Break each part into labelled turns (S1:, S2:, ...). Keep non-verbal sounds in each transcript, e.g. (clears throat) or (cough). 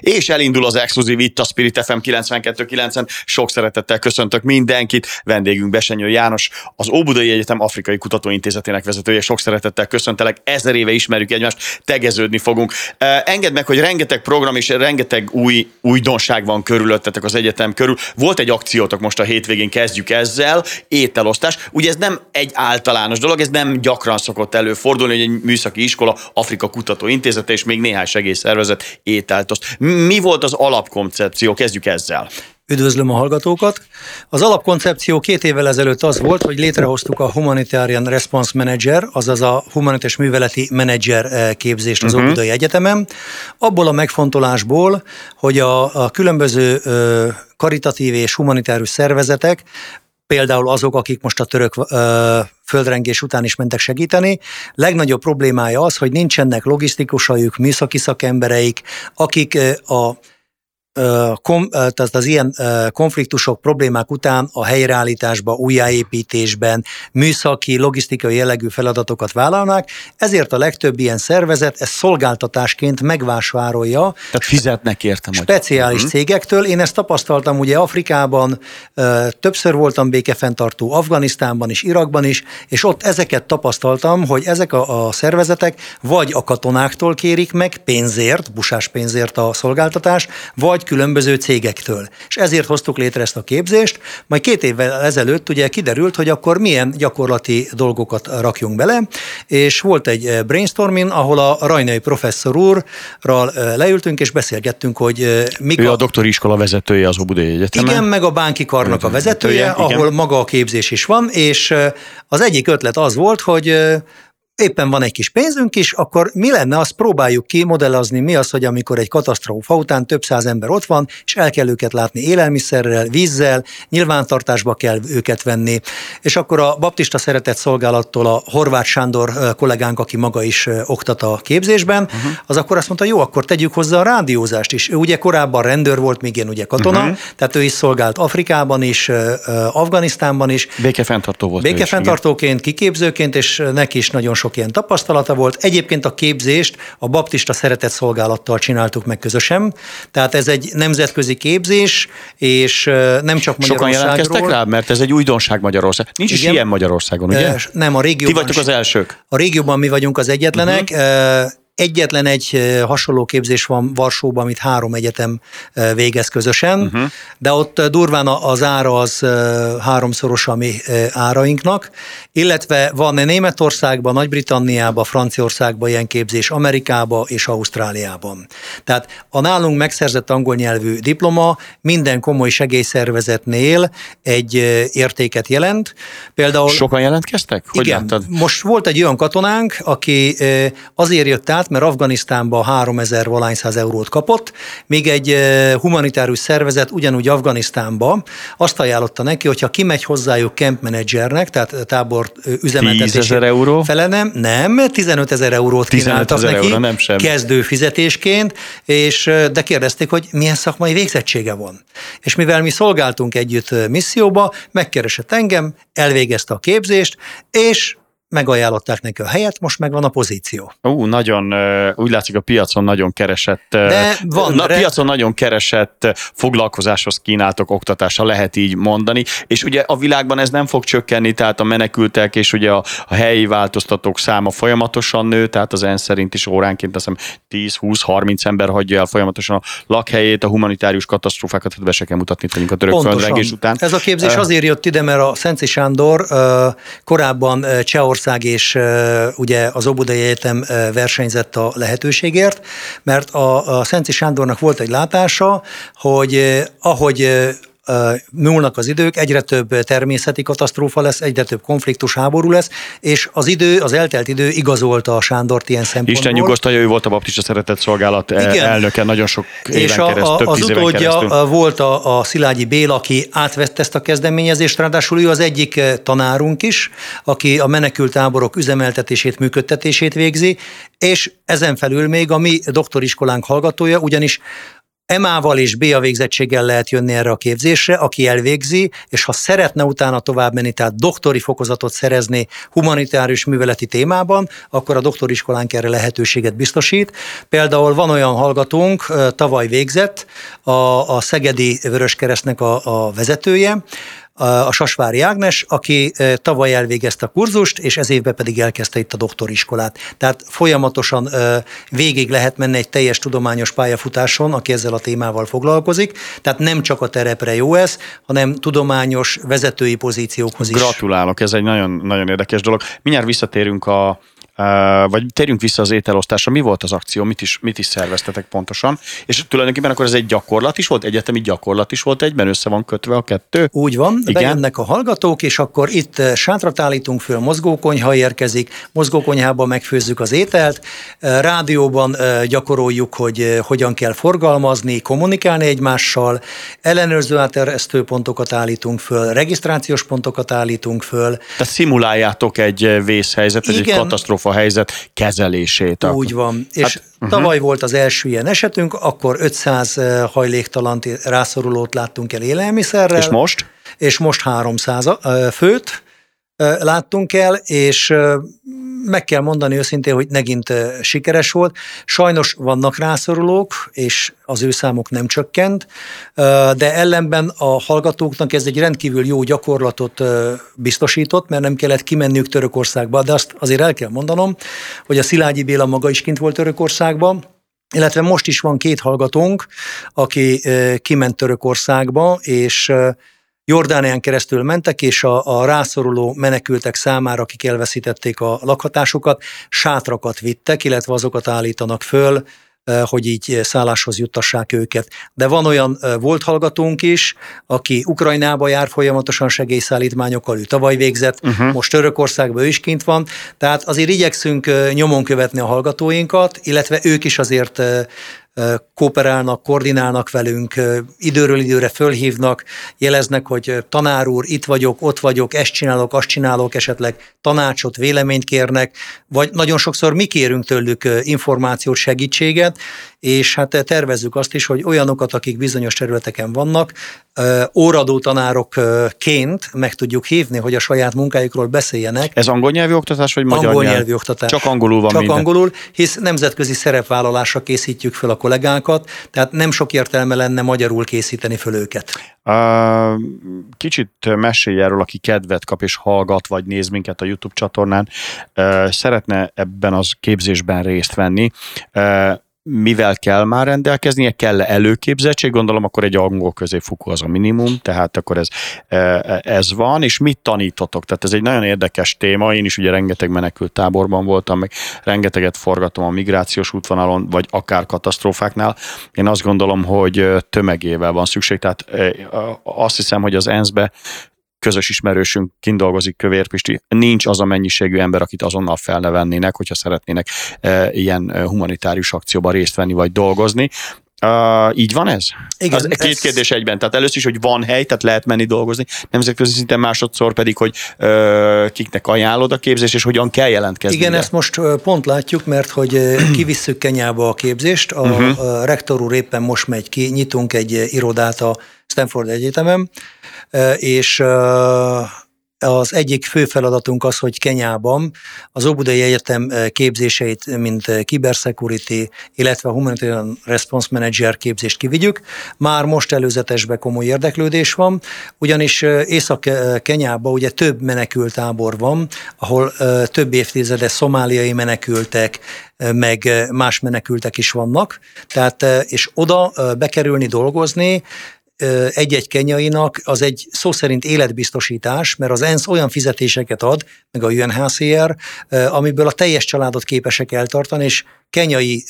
S1: és elindul az exkluzív itt a Spirit FM 92.9-en. Sok szeretettel köszöntök mindenkit. Vendégünk Besenyő János, az Óbudai Egyetem Afrikai Kutatóintézetének vezetője. Sok szeretettel köszöntelek. Ezer éve ismerjük egymást, tegeződni fogunk. Engedd meg, hogy rengeteg program és rengeteg új újdonság van körülöttetek az egyetem körül. Volt egy akciótok most a hétvégén, kezdjük ezzel, ételosztás. Ugye ez nem egy általános dolog, ez nem gyakran szokott előfordulni, hogy egy műszaki iskola, Afrika Kutatóintézete és még néhány segélyszervezet ételt oszt. Mi volt az alapkoncepció? Kezdjük ezzel.
S2: Üdvözlöm a hallgatókat! Az alapkoncepció két évvel ezelőtt az volt, hogy létrehoztuk a Humanitarian Response Manager, azaz a humanitárs műveleti menedzser eh, képzést az uh-huh. Óbudai Egyetemen. Abból a megfontolásból, hogy a, a különböző ö, karitatív és humanitárius szervezetek például azok, akik most a török ö, földrengés után is mentek segíteni. Legnagyobb problémája az, hogy nincsenek logisztikusaik, műszaki szakembereik, akik ö, a kom, tehát az ilyen konfliktusok, problémák után a helyreállításba, újjáépítésben, műszaki, logisztikai jellegű feladatokat vállalnak, ezért a legtöbb ilyen szervezet ezt szolgáltatásként megvásárolja.
S1: Tehát fizetnek értem.
S2: Speciális hogy... Mhm. cégektől. Én ezt tapasztaltam ugye Afrikában, többször voltam békefenntartó Afganisztánban is, Irakban is, és ott ezeket tapasztaltam, hogy ezek a, a szervezetek vagy a katonáktól kérik meg pénzért, busás pénzért a szolgáltatást, vagy különböző cégektől. És ezért hoztuk létre ezt a képzést, majd két évvel ezelőtt ugye kiderült, hogy akkor milyen gyakorlati dolgokat rakjunk bele, és volt egy eh, brainstorming, ahol a Rajnai professzor úrral eh, leültünk, és beszélgettünk, hogy eh,
S1: mik ő a, a doktori iskola vezetője az Obudai Egyetemen.
S2: Igen, meg a Bánki Karnak a vezetője, igen. ahol maga a képzés is van, és az egyik ötlet az volt, hogy éppen van egy kis pénzünk is, akkor mi lenne, azt próbáljuk ki modellezni, mi az, hogy amikor egy katasztrófa után több száz ember ott van, és el kell őket látni élelmiszerrel, vízzel, nyilvántartásba kell őket venni. És akkor a baptista szeretett szolgálattól a Horváth Sándor kollégánk, aki maga is oktat a képzésben, uh-huh. az akkor azt mondta, jó, akkor tegyük hozzá a rádiózást is. Ő ugye korábban rendőr volt, még én ugye katona, uh-huh. tehát ő is szolgált Afrikában is, Afganisztánban is.
S1: Békefenntartó volt.
S2: Békefenntartóként, kiképzőként, és neki is nagyon sok sok ilyen tapasztalata volt. Egyébként a képzést a baptista szeretett szolgálattal csináltuk meg közösen, tehát ez egy nemzetközi képzés, és nem csak Magyarországról.
S1: Sokan jelentkeztek rá, mert ez egy újdonság Magyarország. Nincs Igen. is ilyen Magyarországon, ugye?
S2: Nem, a régióban.
S1: Ti vagytok az elsők.
S2: A régióban mi vagyunk az egyetlenek. Uh-huh. Egyetlen egy hasonló képzés van Varsóban, amit három egyetem végez közösen, uh-huh. de ott durván az ára az háromszoros a mi árainknak, illetve van Németországban, Nagy-Britanniában, Franciaországban ilyen képzés, Amerikában és Ausztráliában. Tehát a nálunk megszerzett angol nyelvű diploma minden komoly segélyszervezetnél egy értéket jelent.
S1: Például, Sokan jelentkeztek?
S2: Hogy igen, láttad? most volt egy olyan katonánk, aki azért jött át, mert Afganisztánban 3000 valányszáz eurót kapott, még egy humanitárius szervezet ugyanúgy Afganisztánba azt ajánlotta neki, hogyha kimegy hozzájuk camp managernek, tehát tábor üzemeltetési
S1: euró?
S2: Fele nem, nem, 15 ezer eurót 15 kínáltak neki, euró,
S1: nem sem.
S2: kezdő fizetésként, és de kérdezték, hogy milyen szakmai végzettsége van. És mivel mi szolgáltunk együtt misszióba, megkeresett engem, elvégezte a képzést, és megajánlották neki a helyet, most megvan a pozíció.
S1: Ú, nagyon, úgy látszik a piacon nagyon keresett, De van, na, re... piacon nagyon keresett foglalkozáshoz kínáltok oktatása, lehet így mondani, és ugye a világban ez nem fog csökkenni, tehát a menekültek és ugye a, a helyi változtatók száma folyamatosan nő, tehát az ENSZ szerint is óránként azt hiszem 10-20-30 ember hagyja el folyamatosan a lakhelyét, a humanitárius katasztrófákat hát be se kell mutatni a török földrengés után.
S2: Ez a képzés uh, azért jött ide, mert a Szenci Sándor uh, korábban Csehország Magyarország és ugye az Óbudai Egyetem versenyzett a lehetőségért, mert a, a Szenci Sándornak volt egy látása, hogy ahogy múlnak az idők, egyre több természeti katasztrófa lesz, egyre több konfliktus, háború lesz, és az idő, az eltelt idő igazolta a Sándort ilyen szempontból.
S1: Isten nyugosztalja, ő volt a Baptista Szeretett Szolgálat Igen. elnöke nagyon sok éven és a, keresztül, több
S2: az utódja keresztül. volt a, a Szilágyi Bél, aki átvette ezt a kezdeményezést, ráadásul ő az egyik tanárunk is, aki a menekült táborok üzemeltetését, működtetését végzi, és ezen felül még a mi doktoriskolánk hallgatója, ugyanis EMA-val és BA végzettséggel lehet jönni erre a képzésre, aki elvégzi, és ha szeretne utána tovább menni, tehát doktori fokozatot szerezni humanitárius műveleti témában, akkor a doktoriskolánk erre lehetőséget biztosít. Például van olyan hallgatónk, tavaly végzett, a, a Szegedi Vöröskeresztnek a, a vezetője, a Sasvári Ágnes, aki tavaly elvégezte a kurzust, és ez évben pedig elkezdte itt a doktoriskolát. Tehát folyamatosan végig lehet menni egy teljes tudományos pályafutáson, aki ezzel a témával foglalkozik. Tehát nem csak a terepre jó ez, hanem tudományos vezetői pozíciókhoz is.
S1: Gratulálok, ez egy nagyon, nagyon érdekes dolog. Mindjárt visszatérünk a, vagy térjünk vissza az ételosztásra. Mi volt az akció, mit is, mit is szerveztetek pontosan? És tulajdonképpen akkor ez egy gyakorlat is volt, egyetemi gyakorlat is volt egyben, össze van kötve a kettő?
S2: Úgy van, Igen? bejönnek a hallgatók, és akkor itt sátrat állítunk föl, mozgókonyha érkezik, mozgókonyhában megfőzzük az ételt, rádióban gyakoroljuk, hogy hogyan kell forgalmazni, kommunikálni egymással, ellenőrző áteresztő pontokat állítunk föl, regisztrációs pontokat állítunk föl.
S1: Tehát szimuláljátok egy vészhelyzet, egy katasztrófa katasztrófa helyzet kezelését.
S2: Úgy van. Hát, és uh-huh. tavaly volt az első ilyen esetünk, akkor 500 eh, hajléktalant rászorulót láttunk el élelmiszerrel.
S1: És most?
S2: És most 300 eh, főt eh, láttunk el, és meg kell mondani őszintén, hogy megint sikeres volt. Sajnos vannak rászorulók, és az ő számok nem csökkent, de ellenben a hallgatóknak ez egy rendkívül jó gyakorlatot biztosított, mert nem kellett kimenniük Törökországba, de azt azért el kell mondanom, hogy a Szilágyi Béla maga is kint volt Törökországban, illetve most is van két hallgatónk, aki kiment Törökországba, és Jordánián keresztül mentek, és a, a rászoruló menekültek számára, akik elveszítették a lakhatásukat, sátrakat vittek, illetve azokat állítanak föl, hogy így szálláshoz juttassák őket. De van olyan volt hallgatónk is, aki Ukrajnába jár folyamatosan segélyszállítmányokkal, ő tavaly végzett, uh-huh. most Törökországban ő is kint van, tehát azért igyekszünk nyomon követni a hallgatóinkat, illetve ők is azért kooperálnak, koordinálnak velünk, időről időre fölhívnak, jeleznek, hogy tanár úr, itt vagyok, ott vagyok, ezt csinálok, azt csinálok, esetleg tanácsot, véleményt kérnek, vagy nagyon sokszor mi kérünk tőlük információt, segítséget, és hát tervezzük azt is, hogy olyanokat, akik bizonyos területeken vannak, óradó tanárokként meg tudjuk hívni, hogy a saját munkájukról beszéljenek.
S1: Ez angol nyelvű oktatás, vagy magyar
S2: angol nyelvű oktatás.
S1: Csak angolul van
S2: Csak
S1: minden.
S2: angolul, hisz nemzetközi szerepvállalásra készítjük fel a kollégákat, tehát nem sok értelme lenne magyarul készíteni föl őket.
S1: Uh, kicsit mesélj erről, aki kedvet kap és hallgat, vagy néz minket a YouTube csatornán, uh, szeretne ebben az képzésben részt venni. Uh, mivel kell már rendelkeznie, kell előképzettség, gondolom akkor egy angol középfokú az a minimum, tehát akkor ez, ez van, és mit tanítotok? Tehát ez egy nagyon érdekes téma, én is ugye rengeteg menekült táborban voltam, meg rengeteget forgatom a migrációs útvonalon, vagy akár katasztrófáknál. Én azt gondolom, hogy tömegével van szükség, tehát azt hiszem, hogy az ENSZ-be közös ismerősünk kint dolgozik, Kövér Pisti, nincs az a mennyiségű ember, akit azonnal felnevennének, hogyha szeretnének e, ilyen e, humanitárius akcióban részt venni vagy dolgozni. Uh, így van ez?
S2: Igen. Az
S1: két ez... kérdés egyben. Tehát először is, hogy van hely, tehát lehet menni dolgozni, nemzetközi szinten másodszor pedig, hogy uh, kiknek ajánlod a képzést, és hogyan kell jelentkezni.
S2: Igen, ide. ezt most pont látjuk, mert hogy (clears throat) kivisszük Kenyába a képzést, a, uh-huh. a rektor úr éppen most megy ki, nyitunk egy irodát a Stanford Egyetemen, és az egyik fő feladatunk az, hogy Kenyában az Óbudai Egyetem képzéseit, mint Cybersecurity, illetve a Humanitarian Response Manager képzést kivigyük. Már most előzetesbe komoly érdeklődés van, ugyanis Észak-Kenyában ugye több menekültábor van, ahol több évtizedes szomáliai menekültek, meg más menekültek is vannak, tehát és oda bekerülni, dolgozni, egy-egy kenyainak az egy szó szerint életbiztosítás, mert az ENSZ olyan fizetéseket ad, meg a UNHCR, amiből a teljes családot képesek eltartani, és kenyai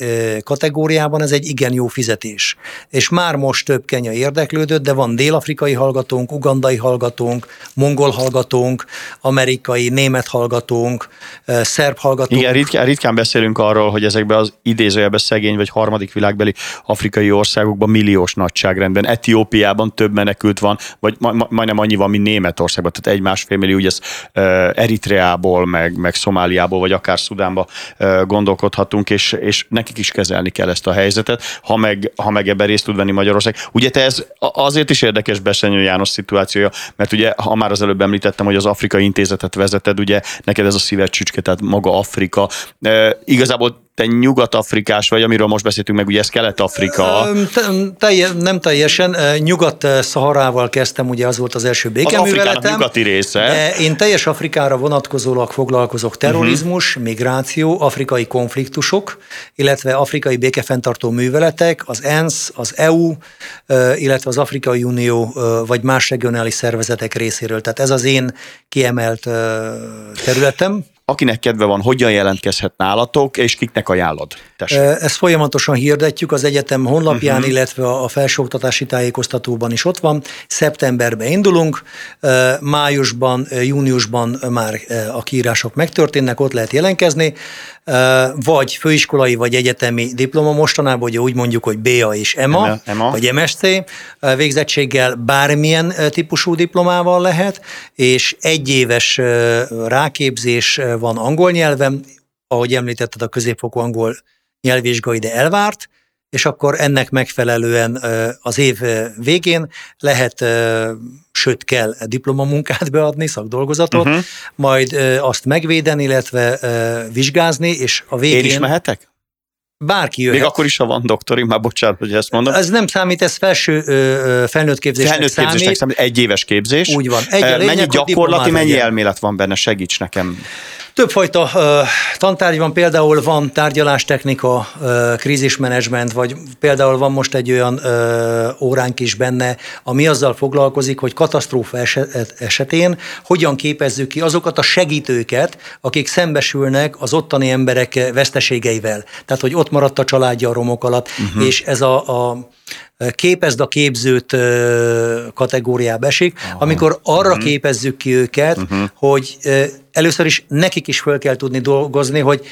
S2: kategóriában ez egy igen jó fizetés. És már most több kenya érdeklődött, de van dél-afrikai hallgatónk, ugandai hallgatónk, mongol hallgatónk, amerikai, német hallgatónk, szerb hallgatónk.
S1: Igen, ritkán, ritkán beszélünk arról, hogy ezekben az idézőjelben szegény vagy harmadik világbeli afrikai országokban milliós nagyságrendben, Etiópiában több menekült van, vagy majdnem annyi van, mint Németországban, tehát egy-másfél millió, ugye ez Eritreából, meg, meg Szomáliából, vagy akár Szudánba gondolkodhatunk, és és, és nekik is kezelni kell ezt a helyzetet, ha meg, ha meg ebben részt tud venni Magyarország. Ugye te ez azért is érdekes Besenyő János szituációja, mert ugye, ha már az előbb említettem, hogy az Afrikai Intézetet vezeted, ugye neked ez a szíved csücske, tehát maga Afrika. E, igazából te nyugat-afrikás vagy, amiről most beszéltünk meg, ugye ez Kelet-Afrika.
S2: Telje, nem teljesen, Nyugat-Szaharával kezdtem, ugye az volt az első békeműveletem. Az
S1: nyugati része.
S2: Én teljes Afrikára vonatkozólag foglalkozok terrorizmus, uh-huh. migráció, afrikai konfliktusok, illetve afrikai békefenntartó műveletek, az ENSZ, az EU, illetve az Afrikai Unió vagy más regionális szervezetek részéről. Tehát ez az én kiemelt területem
S1: akinek kedve van, hogyan jelentkezhet nálatok, és kiknek ajánlod?
S2: Tessék. Ezt folyamatosan hirdetjük az egyetem honlapján, uh-huh. illetve a felsőoktatási tájékoztatóban is ott van. Szeptemberben indulunk, májusban, júniusban már a kiírások megtörténnek, ott lehet jelentkezni, vagy főiskolai, vagy egyetemi diploma mostanában, ugye úgy mondjuk, hogy BA és EMA, EMA, vagy MSC végzettséggel bármilyen típusú diplomával lehet, és egyéves ráképzés van angol nyelven, ahogy említetted, a középfokú angol nyelvvizsga ide elvárt, és akkor ennek megfelelően az év végén lehet, sőt kell diplomamunkát beadni, szakdolgozatot, uh-huh. majd azt megvédeni, illetve vizsgázni, és a végén... Én
S1: is mehetek?
S2: Bárki jöhet.
S1: Még akkor is, ha van doktori, már bocsánat, hogy ezt mondom.
S2: Ez nem számít, ez felső felnőtt képzésnek felnőtt számít. képzésnek számít.
S1: Egy éves képzés.
S2: Úgy van. Egy
S1: lényeg, mennyi gyakorlati, mennyi legyen. elmélet van benne? Segíts nekem.
S2: Többfajta uh, tantárgy van, például van tárgyalástechnika, uh, krízismenedzsment, vagy például van most egy olyan uh, óránk is benne, ami azzal foglalkozik, hogy katasztrófa eset, esetén hogyan képezzük ki azokat a segítőket, akik szembesülnek az ottani emberek veszteségeivel. Tehát, hogy ott maradt a családja a romok alatt, uh-huh. és ez a, a képezd a képzőt kategóriába esik, Aha. amikor arra uh-huh. képezzük ki őket, uh-huh. hogy először is nekik is föl kell tudni dolgozni, hogy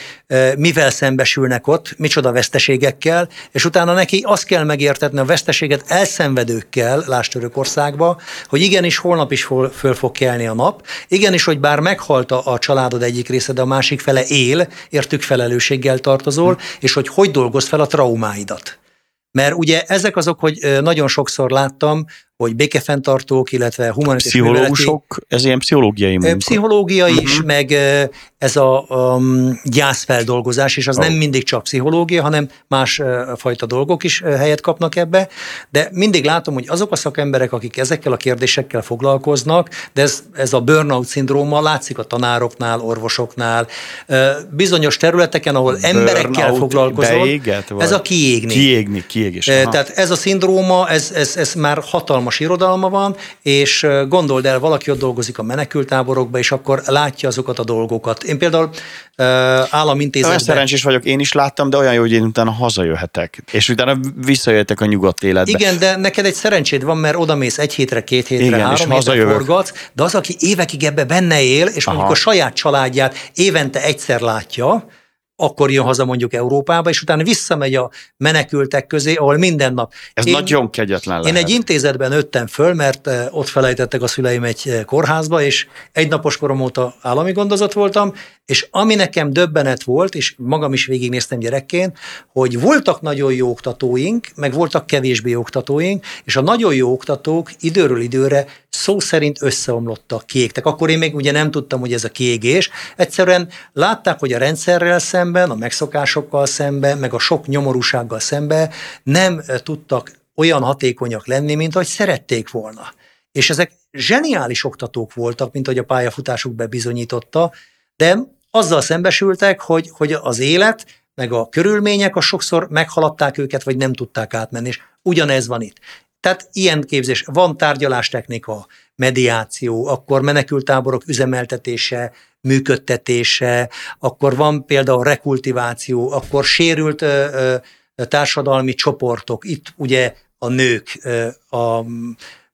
S2: mivel szembesülnek ott, micsoda veszteségekkel, és utána neki azt kell megértetni a veszteséget elszenvedőkkel, láss Törökországba, hogy igenis holnap is föl, föl fog kelni a nap, igenis, hogy bár meghalt a, a családod egyik része, de a másik fele él, értük felelősséggel tartozol, hm. és hogy hogy dolgoz fel a traumáidat. Mert ugye ezek azok, hogy nagyon sokszor láttam, hogy békefenntartók, illetve humanitárius
S1: Pszichológusok, műveleti, ez ilyen pszichológiai munka.
S2: Pszichológiai uh-huh. is, meg ez a um, gyászfeldolgozás, és az oh. nem mindig csak pszichológia, hanem más uh, fajta dolgok is uh, helyet kapnak ebbe, de mindig látom, hogy azok a szakemberek, akik ezekkel a kérdésekkel foglalkoznak, de ez, ez a burnout szindróma látszik a tanároknál, orvosoknál, uh, bizonyos területeken, ahol burnout emberekkel foglalkozol, beéget, ez a kiégni.
S1: Kiégni, kiégés.
S2: Aha. Tehát ez a szindróma, ez, ez, ez már hatalmas hatalmas irodalma van, és gondold el, valaki ott dolgozik a menekültáborokba, és akkor látja azokat a dolgokat. Én például államintézetben...
S1: Olyan szerencsés vagyok, én is láttam, de olyan jó, hogy én utána hazajöhetek. És utána visszajöhetek a nyugat életbe.
S2: Igen, de neked egy szerencséd van, mert oda mész egy hétre, két hétre, Igen, három hétre forgatsz, de az, aki évekig ebbe benne él, és mondjuk Aha. a saját családját évente egyszer látja, akkor jön haza mondjuk Európába, és utána visszamegy a menekültek közé, ahol minden nap.
S1: Ez én, nagyon kegyetlen lehet.
S2: Én egy intézetben öttem föl, mert eh, ott felejtettek a szüleim egy eh, kórházba, és egy napos korom óta állami gondozat voltam, és ami nekem döbbenet volt, és magam is végignéztem gyerekként, hogy voltak nagyon jó oktatóink, meg voltak kevésbé oktatóink, és a nagyon jó oktatók időről időre szó szerint összeomlottak, kiégtek. Akkor én még ugye nem tudtam, hogy ez a kiégés. Egyszerűen látták, hogy a rendszerrel szemben, a megszokásokkal szemben, meg a sok nyomorúsággal szemben nem tudtak olyan hatékonyak lenni, mint ahogy szerették volna. És ezek zseniális oktatók voltak, mint ahogy a pályafutásuk bebizonyította, de azzal szembesültek, hogy, hogy az élet, meg a körülmények a sokszor meghaladták őket, vagy nem tudták átmenni, és ugyanez van itt. Tehát ilyen képzés, van tárgyalástechnika, mediáció, akkor menekültáborok üzemeltetése, működtetése, akkor van például rekultiváció, akkor sérült ö, ö, társadalmi csoportok, itt ugye a nők, ö, a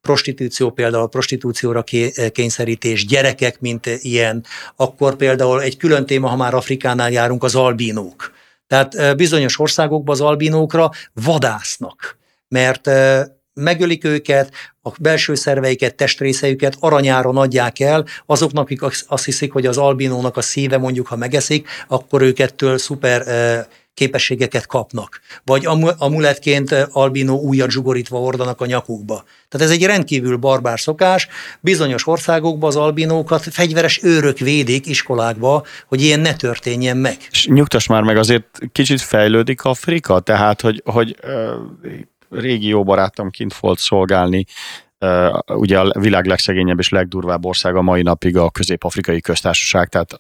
S2: prostitúció például, a prostitúcióra kényszerítés, gyerekek, mint ilyen, akkor például egy külön téma, ha már Afrikánál járunk, az albínók. Tehát bizonyos országokban az albínókra vadásznak, mert megölik őket, a belső szerveiket, testrészeiket aranyáron adják el azoknak, akik azt hiszik, hogy az albinónak a szíve mondjuk, ha megeszik, akkor őkettől szuper képességeket kapnak, vagy amuletként albino újat zsugorítva ordanak a nyakukba. Tehát ez egy rendkívül barbár szokás. Bizonyos országokban az albinókat fegyveres őrök védik iskolákba, hogy ilyen ne történjen meg.
S1: És nyugtass már meg, azért kicsit fejlődik Afrika, tehát hogy, hogy régi jó barátom kint volt szolgálni ugye a világ legszegényebb és legdurvább ország a mai napig a közép-afrikai köztársaság, tehát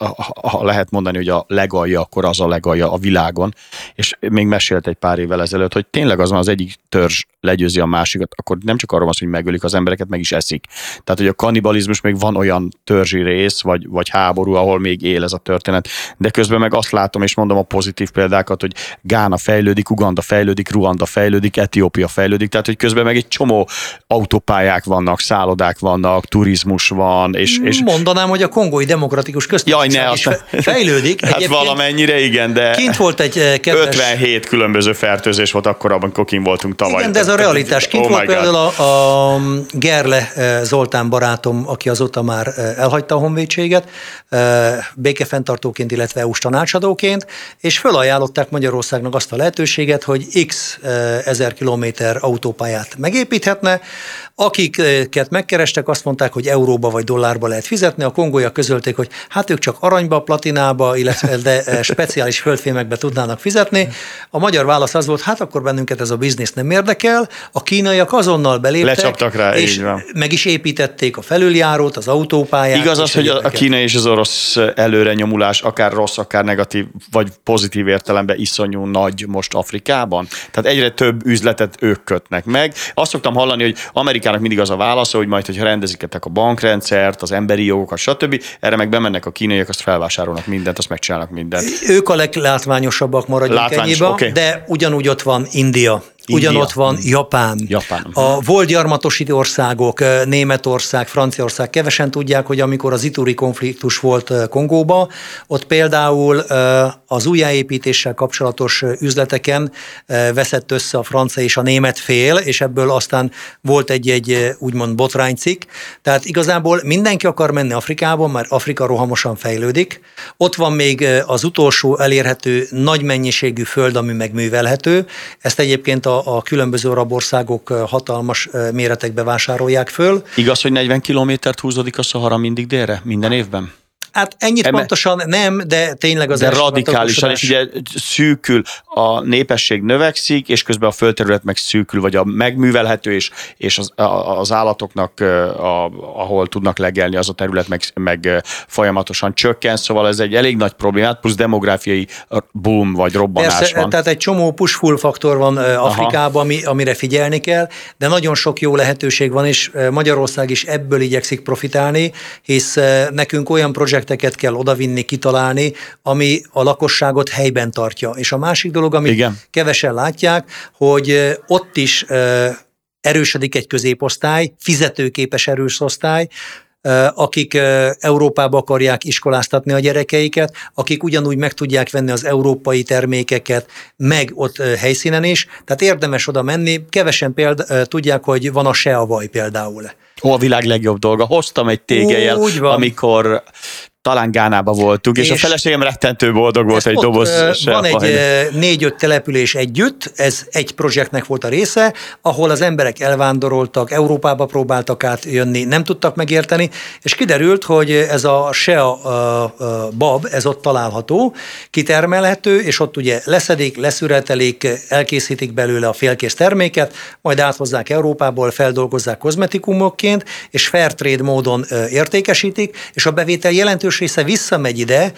S1: ha lehet mondani, hogy a legalja, akkor az a legalja a világon, és még mesélt egy pár évvel ezelőtt, hogy tényleg az van az egyik törzs legyőzi a másikat, akkor nem csak arról van hogy megölik az embereket, meg is eszik. Tehát, hogy a kannibalizmus még van olyan törzsi rész, vagy, vagy háború, ahol még él ez a történet, de közben meg azt látom, és mondom a pozitív példákat, hogy Gána fejlődik, Uganda fejlődik, Ruanda fejlődik, Etiópia fejlődik, tehát, hogy közben meg egy csomó autópályák pályák vannak, szállodák vannak, turizmus van. És, és...
S2: Mondanám, hogy a kongói demokratikus köztársaság Jaj, ne, is fejlődik.
S1: hát valamennyire igen, de
S2: kint volt egy eh, kedves...
S1: 57 különböző fertőzés volt akkor, amikor kint voltunk tavaly.
S2: Igen, de ez a realitás. Kint oh volt például a, a Gerle eh, Zoltán barátom, aki azóta már eh, elhagyta a honvédséget, békefenntartóként, illetve EU-s tanácsadóként, és fölajánlották Magyarországnak azt a lehetőséget, hogy x ezer kilométer autópályát megépíthetne, Akiket megkerestek, azt mondták, hogy euróba vagy dollárba lehet fizetni, a kongóiak közölték, hogy hát ők csak aranyba, platinába, illetve (laughs) de eh, speciális földfémekbe tudnának fizetni. A magyar válasz az volt, hát akkor bennünket ez a biznisz nem érdekel. A kínaiak azonnal beléptek,
S1: Lecsaptak rá,
S2: és
S1: így van.
S2: meg is építették a felüljárót, az autópályát.
S1: Igaz az, hogy a kínai és az orosz előre nyomulás, akár rossz, akár negatív, vagy pozitív értelemben iszonyú nagy most Afrikában? Tehát egyre több üzletet ők kötnek meg. Azt szoktam hallani, hogy Amerikában Amerikának mindig az a válasza, hogy majd, hogyha rendeziketek a bankrendszert, az emberi jogokat, stb., erre meg bemennek a kínaiak, azt felvásárolnak mindent, azt megcsinálnak mindent.
S2: Ők a leglátványosabbak maradjunk Látványos, ennyibe, okay. de ugyanúgy ott van India, Ugyanott van Japán.
S1: Japán.
S2: A volt gyarmatosító országok, Németország, Franciaország kevesen tudják, hogy amikor az ituri konfliktus volt Kongóba, ott például az újjáépítéssel kapcsolatos üzleteken veszett össze a francia és a német fél, és ebből aztán volt egy-egy úgymond botránycik. Tehát igazából mindenki akar menni Afrikába, mert Afrika rohamosan fejlődik. Ott van még az utolsó elérhető nagy mennyiségű föld, ami megművelhető. Ezt egyébként a a, a különböző arab országok hatalmas méretekbe vásárolják föl.
S1: Igaz, hogy 40 kilométert húzódik a Szahara mindig délre, minden évben?
S2: Hát ennyit Eme, pontosan nem, de tényleg az
S1: De radikálisan, és ugye szűkül, a népesség növekszik, és közben a földterület meg szűkül, vagy a megművelhető, és, és az, az állatoknak, a, ahol tudnak legelni, az a terület meg, meg folyamatosan csökken, szóval ez egy elég nagy problémát, plusz demográfiai boom vagy robbanás Persze, van.
S2: Tehát egy csomó push-pull faktor van Afrikában, ami, amire figyelni kell, de nagyon sok jó lehetőség van, és Magyarország is ebből igyekszik profitálni, hisz nekünk olyan projekt projekteket kell odavinni, kitalálni, ami a lakosságot helyben tartja. És a másik dolog, amit Igen. kevesen látják, hogy ott is erősödik egy középosztály, fizetőképes erős osztály, akik Európába akarják iskoláztatni a gyerekeiket, akik ugyanúgy meg tudják venni az európai termékeket, meg ott helyszínen is. Tehát érdemes oda menni. Kevesen példa, tudják, hogy van a SEA-vaj például.
S1: Ó, a világ legjobb dolga. Hoztam egy tégelyel, amikor talán Gánába voltunk, és, és a feleségem rettentő boldog volt egy doboz.
S2: Van egy négy-öt település együtt, ez egy projektnek volt a része, ahol az emberek elvándoroltak, Európába próbáltak átjönni, nem tudtak megérteni, és kiderült, hogy ez a SEA bab, ez ott található, kitermelhető, és ott ugye leszedik, leszüretelik, elkészítik belőle a félkész terméket, majd áthozzák Európából, feldolgozzák kozmetikumokként, és fair trade módon értékesítik, és a bevétel jelentős jelentős része visszamegy ide,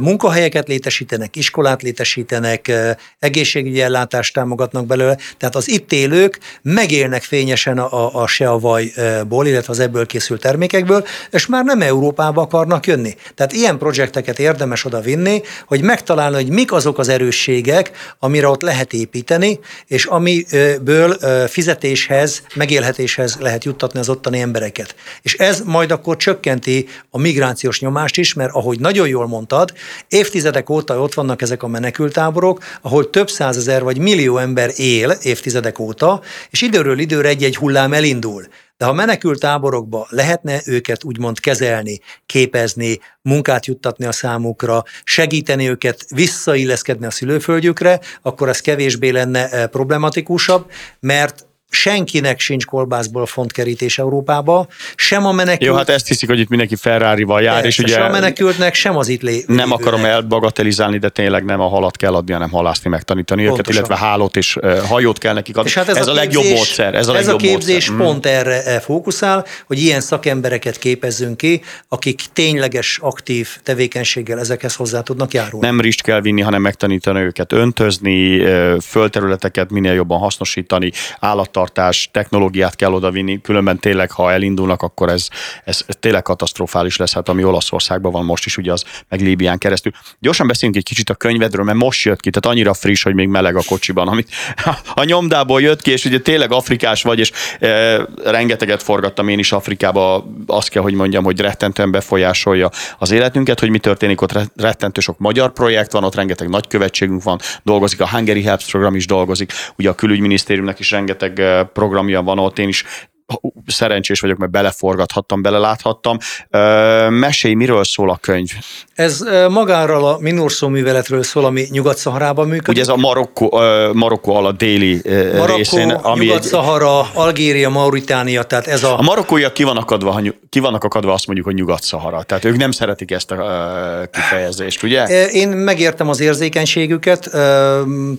S2: munkahelyeket létesítenek, iskolát létesítenek, egészségügyi ellátást támogatnak belőle, tehát az itt élők megélnek fényesen a, a se a vajból, illetve az ebből készült termékekből, és már nem Európába akarnak jönni. Tehát ilyen projekteket érdemes oda vinni, hogy megtalálni, hogy mik azok az erősségek, amire ott lehet építeni, és amiből fizetéshez, megélhetéshez lehet juttatni az ottani embereket. És ez majd akkor csökkenti a migrációs nyomást, mást is, mert ahogy nagyon jól mondtad, évtizedek óta ott vannak ezek a menekültáborok, ahol több százezer vagy millió ember él évtizedek óta, és időről időre egy-egy hullám elindul. De ha menekült táborokba lehetne őket úgymond kezelni, képezni, munkát juttatni a számukra, segíteni őket visszailleszkedni a szülőföldjükre, akkor ez kevésbé lenne eh, problematikusabb, mert senkinek sincs kolbászból fontkerítés Európába, sem a menekült...
S1: Jó, hát ezt hiszik, hogy itt mindenki Ferrari-val jár,
S2: Persze,
S1: és ugye...
S2: Sem a menekültnek, sem az itt lé...
S1: Nem akarom elbagatelizálni, de tényleg nem a halat kell adni, hanem halászni, megtanítani Pontosan. őket, illetve hálót és hajót kell nekik adni. És hát ez, ez a, a képzés, legjobb módszer. Ez a,
S2: ez a képzés
S1: módszer.
S2: pont mm. erre fókuszál, hogy ilyen szakembereket képezzünk ki, akik tényleges, aktív tevékenységgel ezekhez hozzá tudnak járulni.
S1: Nem rist kell vinni, hanem megtanítani őket öntözni, földterületeket minél jobban hasznosítani, állattartás, technológia technológiát kell odavinni, különben tényleg, ha elindulnak, akkor ez, ez, tényleg katasztrofális lesz, hát ami Olaszországban van most is, ugye az meg Líbián keresztül. Gyorsan beszéljünk egy kicsit a könyvedről, mert most jött ki, tehát annyira friss, hogy még meleg a kocsiban, amit a nyomdából jött ki, és ugye tényleg afrikás vagy, és e, rengeteget forgattam én is Afrikába, azt kell, hogy mondjam, hogy rettentően befolyásolja az életünket, hogy mi történik ott, rettentő sok magyar projekt van, ott rengeteg nagykövetségünk van, dolgozik, a Hungary Helps program is dolgozik, ugye a külügyminisztériumnak is rengeteg programja van ott, én is szerencsés vagyok, mert beleforgathattam, beleláthattam. Mesélj, miről szól a könyv?
S2: Ez magáról a Minurszó műveletről szól, ami Nyugat-Szaharában működik.
S1: Ugye ez a Marokkó, Marokkó alatt déli Marokkó, részén.
S2: Ami Nyugat-Szahara, egy... Algéria, Mauritánia, tehát ez a...
S1: A marokkóiak ki vannak, akadva, ki vannak akadva, azt mondjuk, hogy Nyugat-Szahara. Tehát ők nem szeretik ezt a kifejezést, ugye?
S2: Én megértem az érzékenységüket,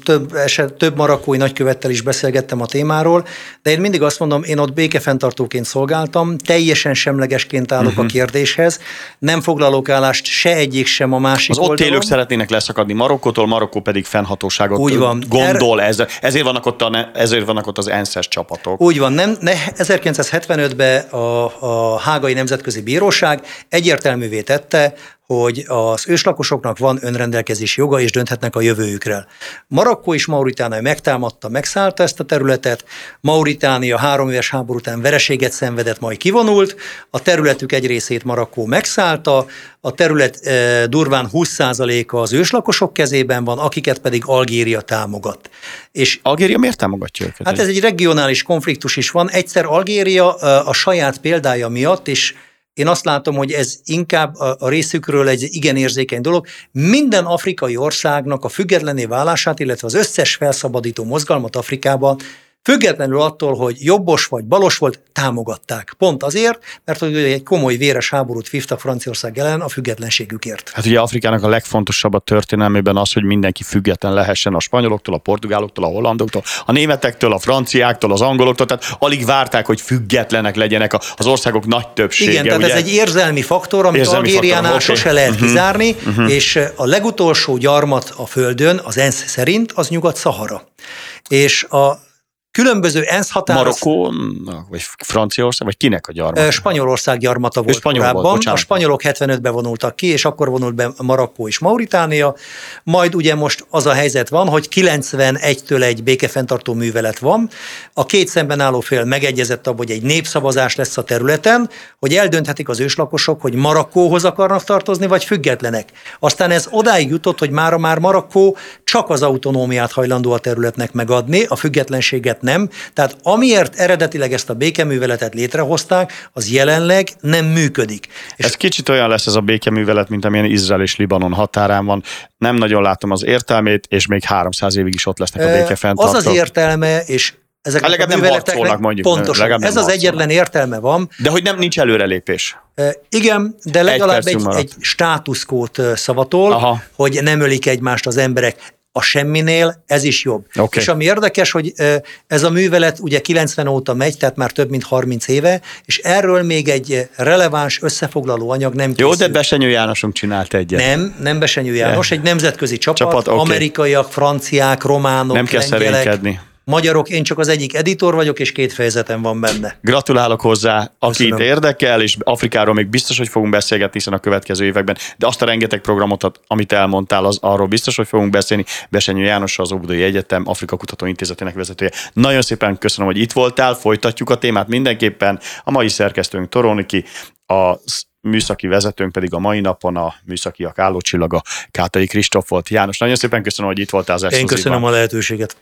S2: több, eset, több marokkói nagykövettel is beszélgettem a témáról, de én mindig azt mondom, én ott békefenntartóként szolgáltam, teljesen semlegesként állok uh-huh. a kérdéshez, nem foglalok állást se egyik, sem a másik
S1: Az ott élők szeretnének leszakadni Marokkótól, Marokkó pedig fennhatóságot Úgy van. gondol er... ez. Ezért vannak ott, a, ezért vannak ott az ENSZ-es csapatok.
S2: Úgy van. Nem, ne, 1975-ben a, a Hágai Nemzetközi Bíróság egyértelművé tette, hogy az őslakosoknak van önrendelkezés joga, és dönthetnek a jövőjükről. Marokkó és Mauritánia megtámadta, megszállta ezt a területet, Mauritánia három éves háború után vereséget szenvedett, majd kivonult, a területük egy részét Marokkó megszállta, a terület e, durván 20%-a az őslakosok kezében van, akiket pedig Algéria támogat.
S1: És Algéria miért támogatja őket?
S2: Hát ez egy regionális konfliktus is van. Egyszer Algéria a saját példája miatt, és én azt látom, hogy ez inkább a részükről egy igen érzékeny dolog. Minden afrikai országnak a függetlené válását, illetve az összes felszabadító mozgalmat Afrikában Függetlenül attól, hogy jobbos vagy balos volt, támogatták. Pont azért, mert hogy egy komoly véres háborút vívtak Franciaország ellen a függetlenségükért.
S1: Hát ugye Afrikának a legfontosabb a történelmében az, hogy mindenki független lehessen a spanyoloktól, a portugáloktól, a hollandoktól, a németektől, a franciáktól, az angoloktól, tehát alig várták, hogy függetlenek legyenek az országok nagy többsége.
S2: Igen, tehát
S1: ugye?
S2: ez egy érzelmi faktor, amit érzelmi Algériánál faktor, sose lehet uh-huh. kizárni, uh-huh. és a legutolsó gyarmat a Földön, az ENSZ szerint, az Nyugat-Szahara. És a Különböző ENSZ határok...
S1: Marokkónak, vagy Franciaország, vagy kinek a gyarmata?
S2: Spanyolország gyarmata volt spanyol korábban. Volt, a spanyolok 75-ben vonultak ki, és akkor vonult be Marokkó és Mauritánia. Majd ugye most az a helyzet van, hogy 91-től egy békefenntartó művelet van. A két szemben álló fél megegyezett abban, hogy egy népszavazás lesz a területen, hogy eldönthetik az őslakosok, hogy Marokkóhoz akarnak tartozni, vagy függetlenek. Aztán ez odáig jutott, hogy mára már Marokkó csak az autonómiát hajlandó a területnek megadni, a függetlenséget nem. Tehát amiért eredetileg ezt a békeműveletet létrehozták, az jelenleg nem működik.
S1: És ez kicsit olyan lesz ez a békeművelet, mint amilyen Izrael és Libanon határán van. Nem nagyon látom az értelmét, és még 300 évig is ott lesznek a békefenntartók.
S2: Az az értelme, és ezek
S1: a legalább nem harcolnak, mondjuk.
S2: Pontosan. Ez az egyetlen értelme van.
S1: De hogy nem nincs előrelépés.
S2: Igen, de legalább egy, egy, egy státuszkót szavatol, Aha. hogy nem ölik egymást az emberek a semminél ez is jobb. Okay. És ami érdekes, hogy ez a művelet ugye 90 óta megy, tehát már több mint 30 éve, és erről még egy releváns összefoglaló anyag nem
S1: készül. Jó, de Besenyő Jánosunk csinált egyet.
S2: Nem, nem Besenyő János, egy nemzetközi csapat, csapat okay. amerikaiak, franciák, románok,
S1: Nem kell
S2: lengyelek.
S1: szerénykedni
S2: magyarok, én csak az egyik editor vagyok, és két fejezetem van benne.
S1: Gratulálok hozzá, akit
S2: Köszönöm.
S1: érdekel, és Afrikáról még biztos, hogy fogunk beszélgetni, hiszen a következő években, de azt a rengeteg programot, amit elmondtál, az arról biztos, hogy fogunk beszélni. Besenyő János, az Óbudai Egyetem Afrika Kutató Intézetének vezetője. Nagyon szépen köszönöm, hogy itt voltál, folytatjuk a témát mindenképpen. A mai szerkesztőnk Toroniki, a műszaki vezetőnk pedig a mai napon a műszakiak állócsillaga Kátai Kristóf volt. János, nagyon szépen köszönöm, hogy itt voltál az
S2: Én köszönöm a lehetőséget.